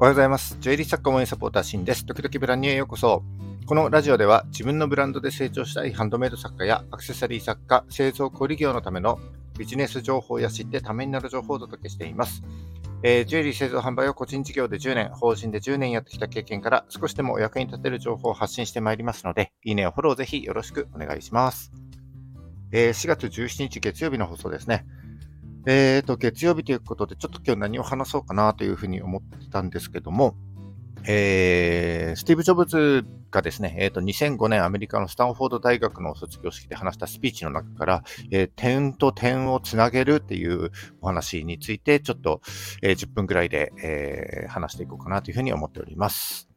おはようございます。ジュエリー作家応援サポーターシンです。時々ブランニューへようこそ。このラジオでは自分のブランドで成長したいハンドメイド作家やアクセサリー作家、製造小売業のためのビジネス情報や知ってためになる情報をお届けしています。えー、ジュエリー製造販売を個人事業で10年、法人で10年やってきた経験から少しでもお役に立てる情報を発信してまいりますので、いいねをフォローぜひよろしくお願いします。えー、4月17日月曜日の放送ですね。えーと、月曜日ということで、ちょっと今日何を話そうかなというふうに思ってたんですけども、えー、スティーブ・ジョブズがですね、えーと、2005年アメリカのスタンフォード大学の卒業式で話したスピーチの中から、えー、点と点をつなげるっていうお話について、ちょっと、えー、10分くらいで、えー、話していこうかなというふうに思っております。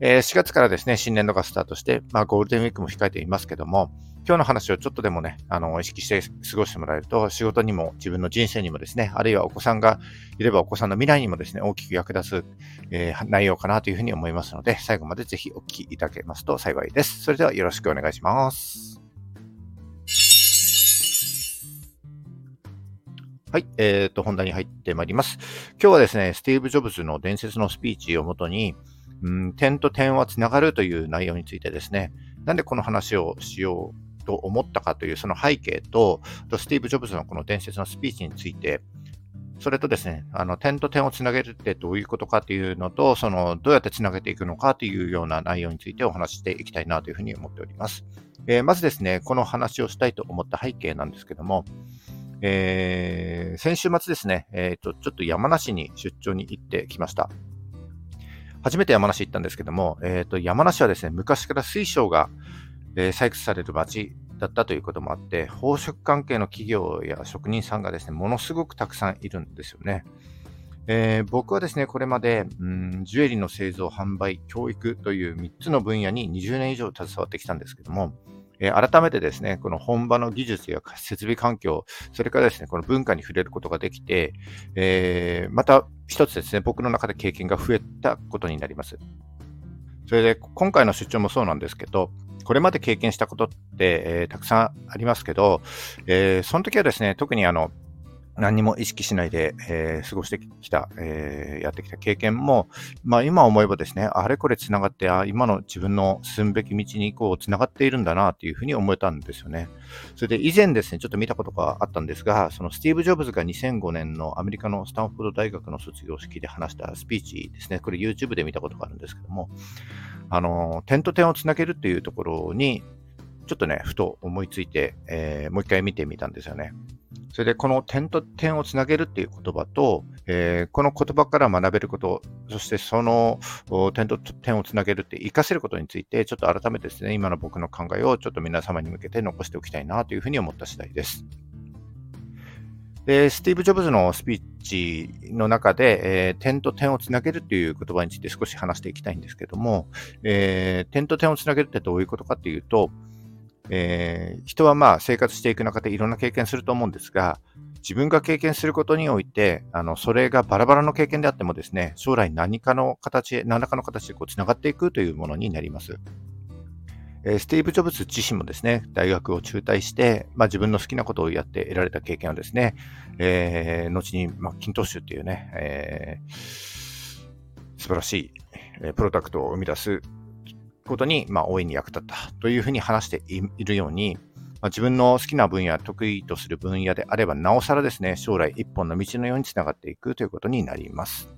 えー、4月からですね、新年度がスタートして、まあ、ゴールデンウィークも控えていますけども、今日の話をちょっとでもね、あの、意識して過ごしてもらえると、仕事にも自分の人生にもですね、あるいはお子さんがいればお子さんの未来にもですね、大きく役立つ、えー、内容かなというふうに思いますので、最後までぜひお聞きいただけますと幸いです。それではよろしくお願いします。はい、えーと、本題に入ってまいります。今日はですね、スティーブ・ジョブズの伝説のスピーチをもとに、うん、点と点はつながるという内容についてですね、なんでこの話をしようと思ったかというその背景と、スティーブ・ジョブズのこの伝説のスピーチについて、それとですね、あの点と点をつなげるってどういうことかというのと、そのどうやってつなげていくのかというような内容についてお話していきたいなというふうに思っております。えー、まずですね、この話をしたいと思った背景なんですけども、えー、先週末ですね、えーと、ちょっと山梨に出張に行ってきました。初めて山梨行ったんですけども、えーと、山梨はですね、昔から水晶がえ、採掘される町だったということもあって、宝飾関係の企業や職人さんがですね、ものすごくたくさんいるんですよね。えー、僕はですね、これまで、うん、ジュエリーの製造、販売、教育という3つの分野に20年以上携わってきたんですけども、えー、改めてですね、この本場の技術や設備環境、それからですね、この文化に触れることができて、えー、また一つですね、僕の中で経験が増えたことになります。それで、今回の出張もそうなんですけど、これまで経験したことって、えー、たくさんありますけど、えー、その時はですね、特にあの、何にも意識しないで、えー、過ごしてきた、えー、やってきた経験も、まあ今思えばですね、あれこれ繋がって、あ今の自分の進むべき道にこう繋がっているんだなっていうふうに思えたんですよね。それで以前ですね、ちょっと見たことがあったんですが、そのスティーブ・ジョブズが2005年のアメリカのスタンフォード大学の卒業式で話したスピーチですね、これ YouTube で見たことがあるんですけども、あの、点と点をつなげるっていうところに、ちょっとね、ふと思いついて、えー、もう一回見てみたんですよね。それで、この点と点をつなげるっていう言葉と、えー、この言葉から学べること、そしてその点と点をつなげるって活かせることについて、ちょっと改めてですね、今の僕の考えをちょっと皆様に向けて残しておきたいなというふうに思った次第です。で、スティーブ・ジョブズのスピーチの中で、えー、点と点をつなげるという言葉について少し話していきたいんですけども、えー、点と点をつなげるってどういうことかっていうと、えー、人はまあ生活していく中でいろんな経験すると思うんですが、自分が経験することにおいて、あの、それがバラバラの経験であってもですね、将来何かの形、何らかの形でこう繋がっていくというものになります。えー、スティーブ・ジョブズ自身もですね、大学を中退して、まあ、自分の好きなことをやって得られた経験をですね、えー、後に、まあ、キントッシュっていうね、えー、素晴らしい、えプロダクトを生み出すことに、まあ、大いに役立ったというふうに話しているように、まあ、自分の好きな分野、得意とする分野であれば、なおさらですね、将来一本の道のようにつながっていくということになります。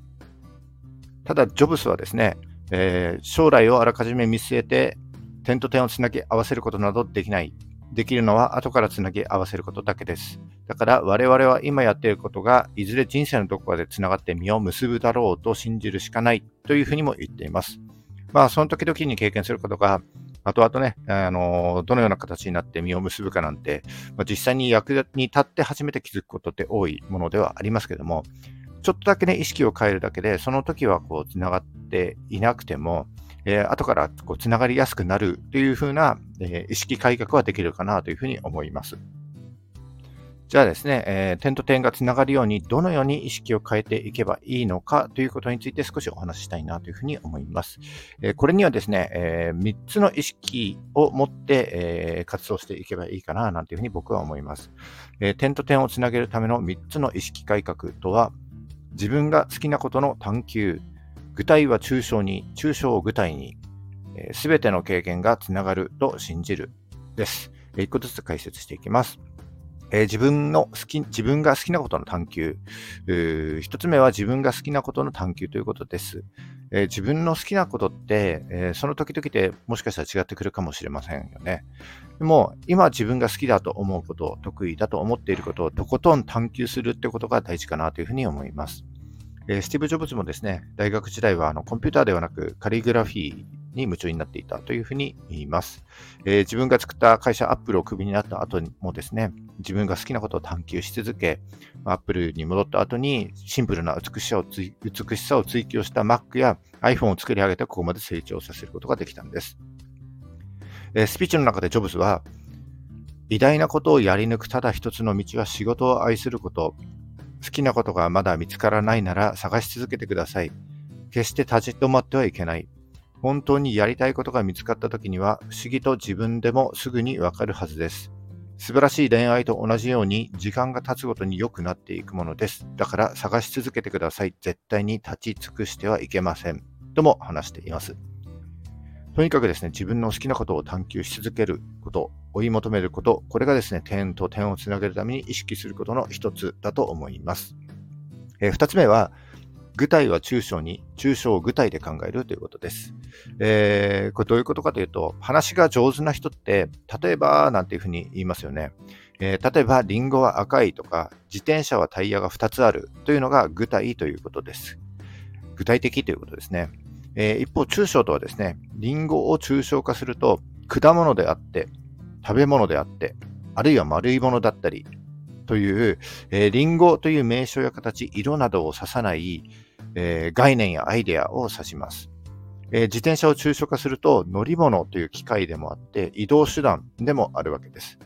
ただ、ジョブスはですね、えー、将来をあらかじめ見据えて、点と点をつなぎ合わせることなどできない。できるのは後からつなぎ合わせることだけです。だから我々は今やっていることがいずれ人生のどこかでつながって実を結ぶだろうと信じるしかないというふうにも言っています。まあ、その時々に経験することが、後々ね、あの、どのような形になって実を結ぶかなんて、まあ、実際に役に立って初めて気づくことって多いものではありますけども、ちょっとだけね、意識を変えるだけで、その時はこう、つながっていなくても、えー、後からこう、つながりやすくなるというふうな、えー、意識改革はできるかなというふうに思います。じゃあですね、えー、点と点がつながるように、どのように意識を変えていけばいいのかということについて少しお話ししたいなというふうに思います。えー、これにはですね、えー、3つの意識を持って、え活動していけばいいかななんていうふうに僕は思います。え点と点をつなげるための3つの意識改革とは、自分が好きなことの探求、具体は抽象に、抽象を具体に、す、べ、ての経験がつながると信じるです。一個ずつ解説していきます。えー、自分の好き、自分が好きなことの探求。一つ目は自分が好きなことの探求ということです。えー、自分の好きなことって、えー、その時々でもしかしたら違ってくるかもしれませんよね。でも、今自分が好きだと思うこと、得意だと思っていることをとことん探求するってことが大事かなというふうに思います。えスティーブ・ジョブズもですね、大学時代はあのコンピューターではなくカリグラフィーに夢中になっていたというふうに言います。えー、自分が作った会社アップルをクビになった後もですね、自分が好きなことを探求し続け、アップルに戻った後にシンプルな美しさを美しさを追求した Mac や iPhone を作り上げてここまで成長させることができたんです。えー、スピーチの中でジョブズは、偉大なことをやり抜くただ一つの道は仕事を愛すること。好きなことがまだ見つからないなら探し続けてください。決して立ち止まってはいけない。本当にやりたいことが見つかった時には不思議と自分でもすぐにわかるはずです。素晴らしい恋愛と同じように時間が経つごとに良くなっていくものです。だから探し続けてください。絶対に立ち尽くしてはいけません。とも話しています。とにかくですね、自分の好きなことを探求し続けること、追い求めること、これがですね、点と点をつなげるために意識することの一つだと思います。えー、二つ目は、具体は抽象に、抽象を具体で考えるということです。えー、これどういうことかというと、話が上手な人って、例えば、なんていうふうに言いますよね。えー、例えば、リンゴは赤いとか、自転車はタイヤが2つあるというのが具体ということです。具体的ということですね。えー、一方、抽象とはですね、リンゴを抽象化すると、果物であって、食べ物であって、あるいは丸いものだったり、という、えー、リンゴという名称や形、色などを指さない、えー、概念やアイデアを指します。えー、自転車を抽象化すると乗り物という機械でもあって移動手段でもあるわけです。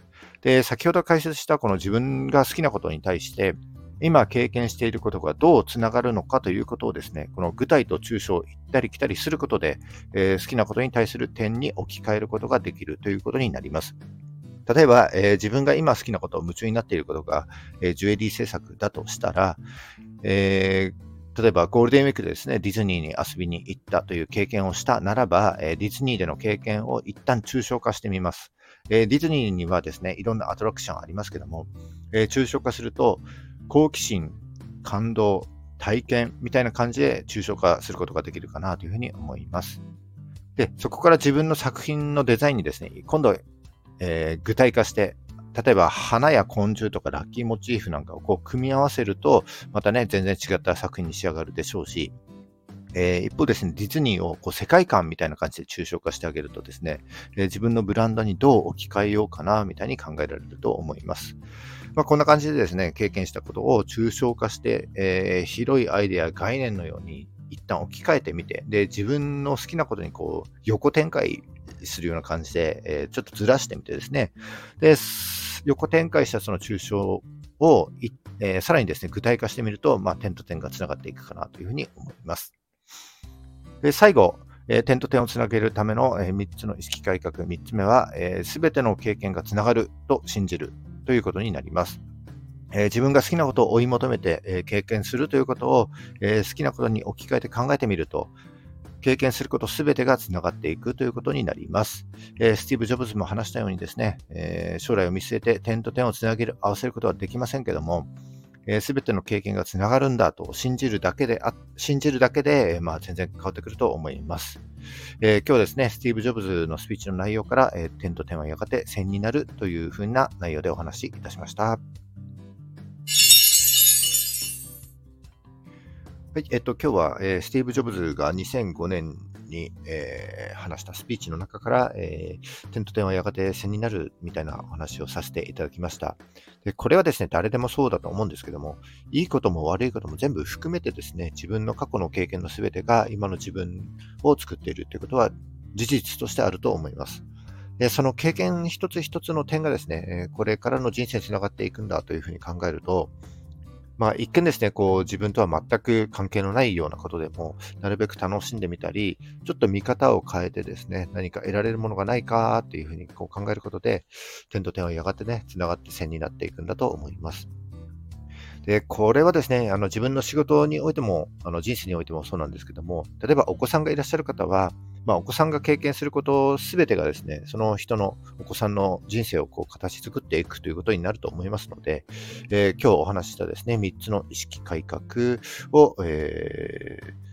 で、先ほど解説したこの自分が好きなことに対して今経験していることがどうつながるのかということをですね、この具体と抽象を行ったり来たりすることで、えー、好きなことに対する点に置き換えることができるということになります。例えば、えー、自分が今好きなことを夢中になっていることが、えー、ジュエリー制作だとしたら、えー例えばゴールデンウィークでですね、ディズニーに遊びに行ったという経験をしたならば、えディズニーでの経験を一旦抽象化してみます。えディズニーにはですね、いろんなアトラクションありますけども、え抽象化すると、好奇心、感動、体験みたいな感じで抽象化することができるかなというふうに思います。で、そこから自分の作品のデザインにですね、今度、えー、具体化して例えば花や昆虫とかラッキーモチーフなんかをこう組み合わせると、またね、全然違った作品に仕上がるでしょうし、えー、一方ですね、ディズニーをこう世界観みたいな感じで抽象化してあげるとですね、えー、自分のブランドにどう置き換えようかな、みたいに考えられると思います。まあ、こんな感じでですね、経験したことを抽象化して、えー、広いアイデア、概念のように一旦置き換えてみて、で、自分の好きなことにこう、横展開するような感じで、え、ちょっとずらしてみてですね、で、横展開したその抽象を、えー、さらにですね、具体化してみると、まあ、点と点がつながっていくかなというふうに思います。で、最後、えー、点と点をつなげるための、えー、3つの意識改革。3つ目は、す、べ、ての経験がつながると信じるということになります。えー、自分が好きなことを追い求めて、えー、経験するということを、えー、好きなことに置き換えて考えてみると、経験することすべてがつながっていくということになります。えー、スティーブ・ジョブズも話したようにですね、えー、将来を見据えて点と点をつなげる、合わせることはできませんけども、す、え、べ、ての経験がつながるんだと信じるだけで、あ信じるだけで、まあ、全然変わってくると思います。えー、今日ですね、スティーブ・ジョブズのスピーチの内容から、えー、点と点はやがて線になるというふうな内容でお話しいたしました。はい、えっと、今日は、えー、スティーブ・ジョブズが2005年に、えー、話したスピーチの中から、えー、点と点はやがて線になるみたいなお話をさせていただきました。でこれはですね、誰でもそうだと思うんですけども、いいことも悪いことも全部含めてですね、自分の過去の経験の全てが今の自分を作っているということは事実としてあると思います。でその経験一つ一つの点がですね、これからの人生につながっていくんだというふうに考えると、まあ、一見ですね、こう、自分とは全く関係のないようなことでも、なるべく楽しんでみたり、ちょっと見方を変えてですね、何か得られるものがないかっていうふうにこう考えることで、点と点はやがてね、繋がって線になっていくんだと思います。で、これはですね、あの自分の仕事においても、あの人生においてもそうなんですけども、例えばお子さんがいらっしゃる方は、まあ、お子さんが経験することすべてがですね、その人のお子さんの人生をこう形作っていくということになると思いますので、えー、今日お話ししたですね、3つの意識改革を、えー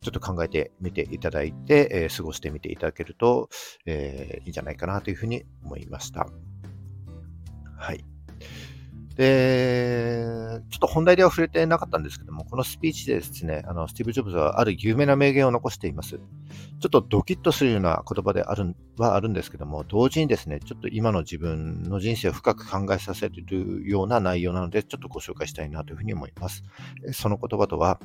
ちょっと考えてみていただいて、えー、過ごしてみていただけると、え、いいんじゃないかなというふうに思いました。はい。で、ちょっと本題では触れてなかったんですけども、このスピーチでですね、あの、スティーブ・ジョブズはある有名な名言を残しています。ちょっとドキッとするような言葉である、はあるんですけども、同時にですね、ちょっと今の自分の人生を深く考えさせているような内容なので、ちょっとご紹介したいなというふうに思います。その言葉とは、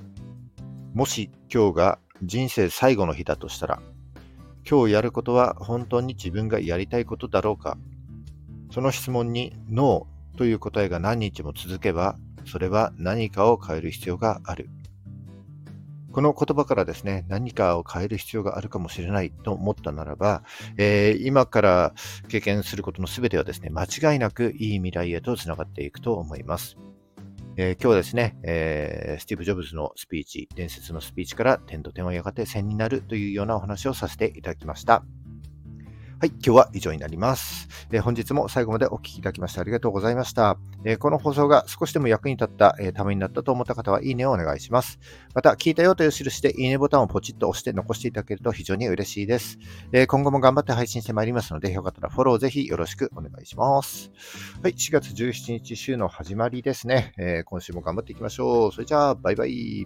もし今日が人生最後の日だとしたら、今日やることは本当に自分がやりたいことだろうかその質問にノという答えが何日も続けば、それは何かを変える必要がある。この言葉からですね、何かを変える必要があるかもしれないと思ったならば、えー、今から経験することの全てはですね、間違いなくいい未来へとつながっていくと思います。えー、今日はですね、えー、スティーブ・ジョブズのスピーチ、伝説のスピーチから点と点はやがて線になるというようなお話をさせていただきました。はい、今日は以上になります。えー、本日も最後までお聴きいただきましてありがとうございました。えー、この放送が少しでも役に立った、えー、ためになったと思った方は、いいねをお願いします。また、聞いたよという印で、いいねボタンをポチッと押して残していただけると非常に嬉しいです。え今後も頑張って配信してまいりますので、よかったらフォローぜひよろしくお願いします。はい、4月17日週の始まりですね。え今週も頑張っていきましょう。それじゃあ、バイバイ。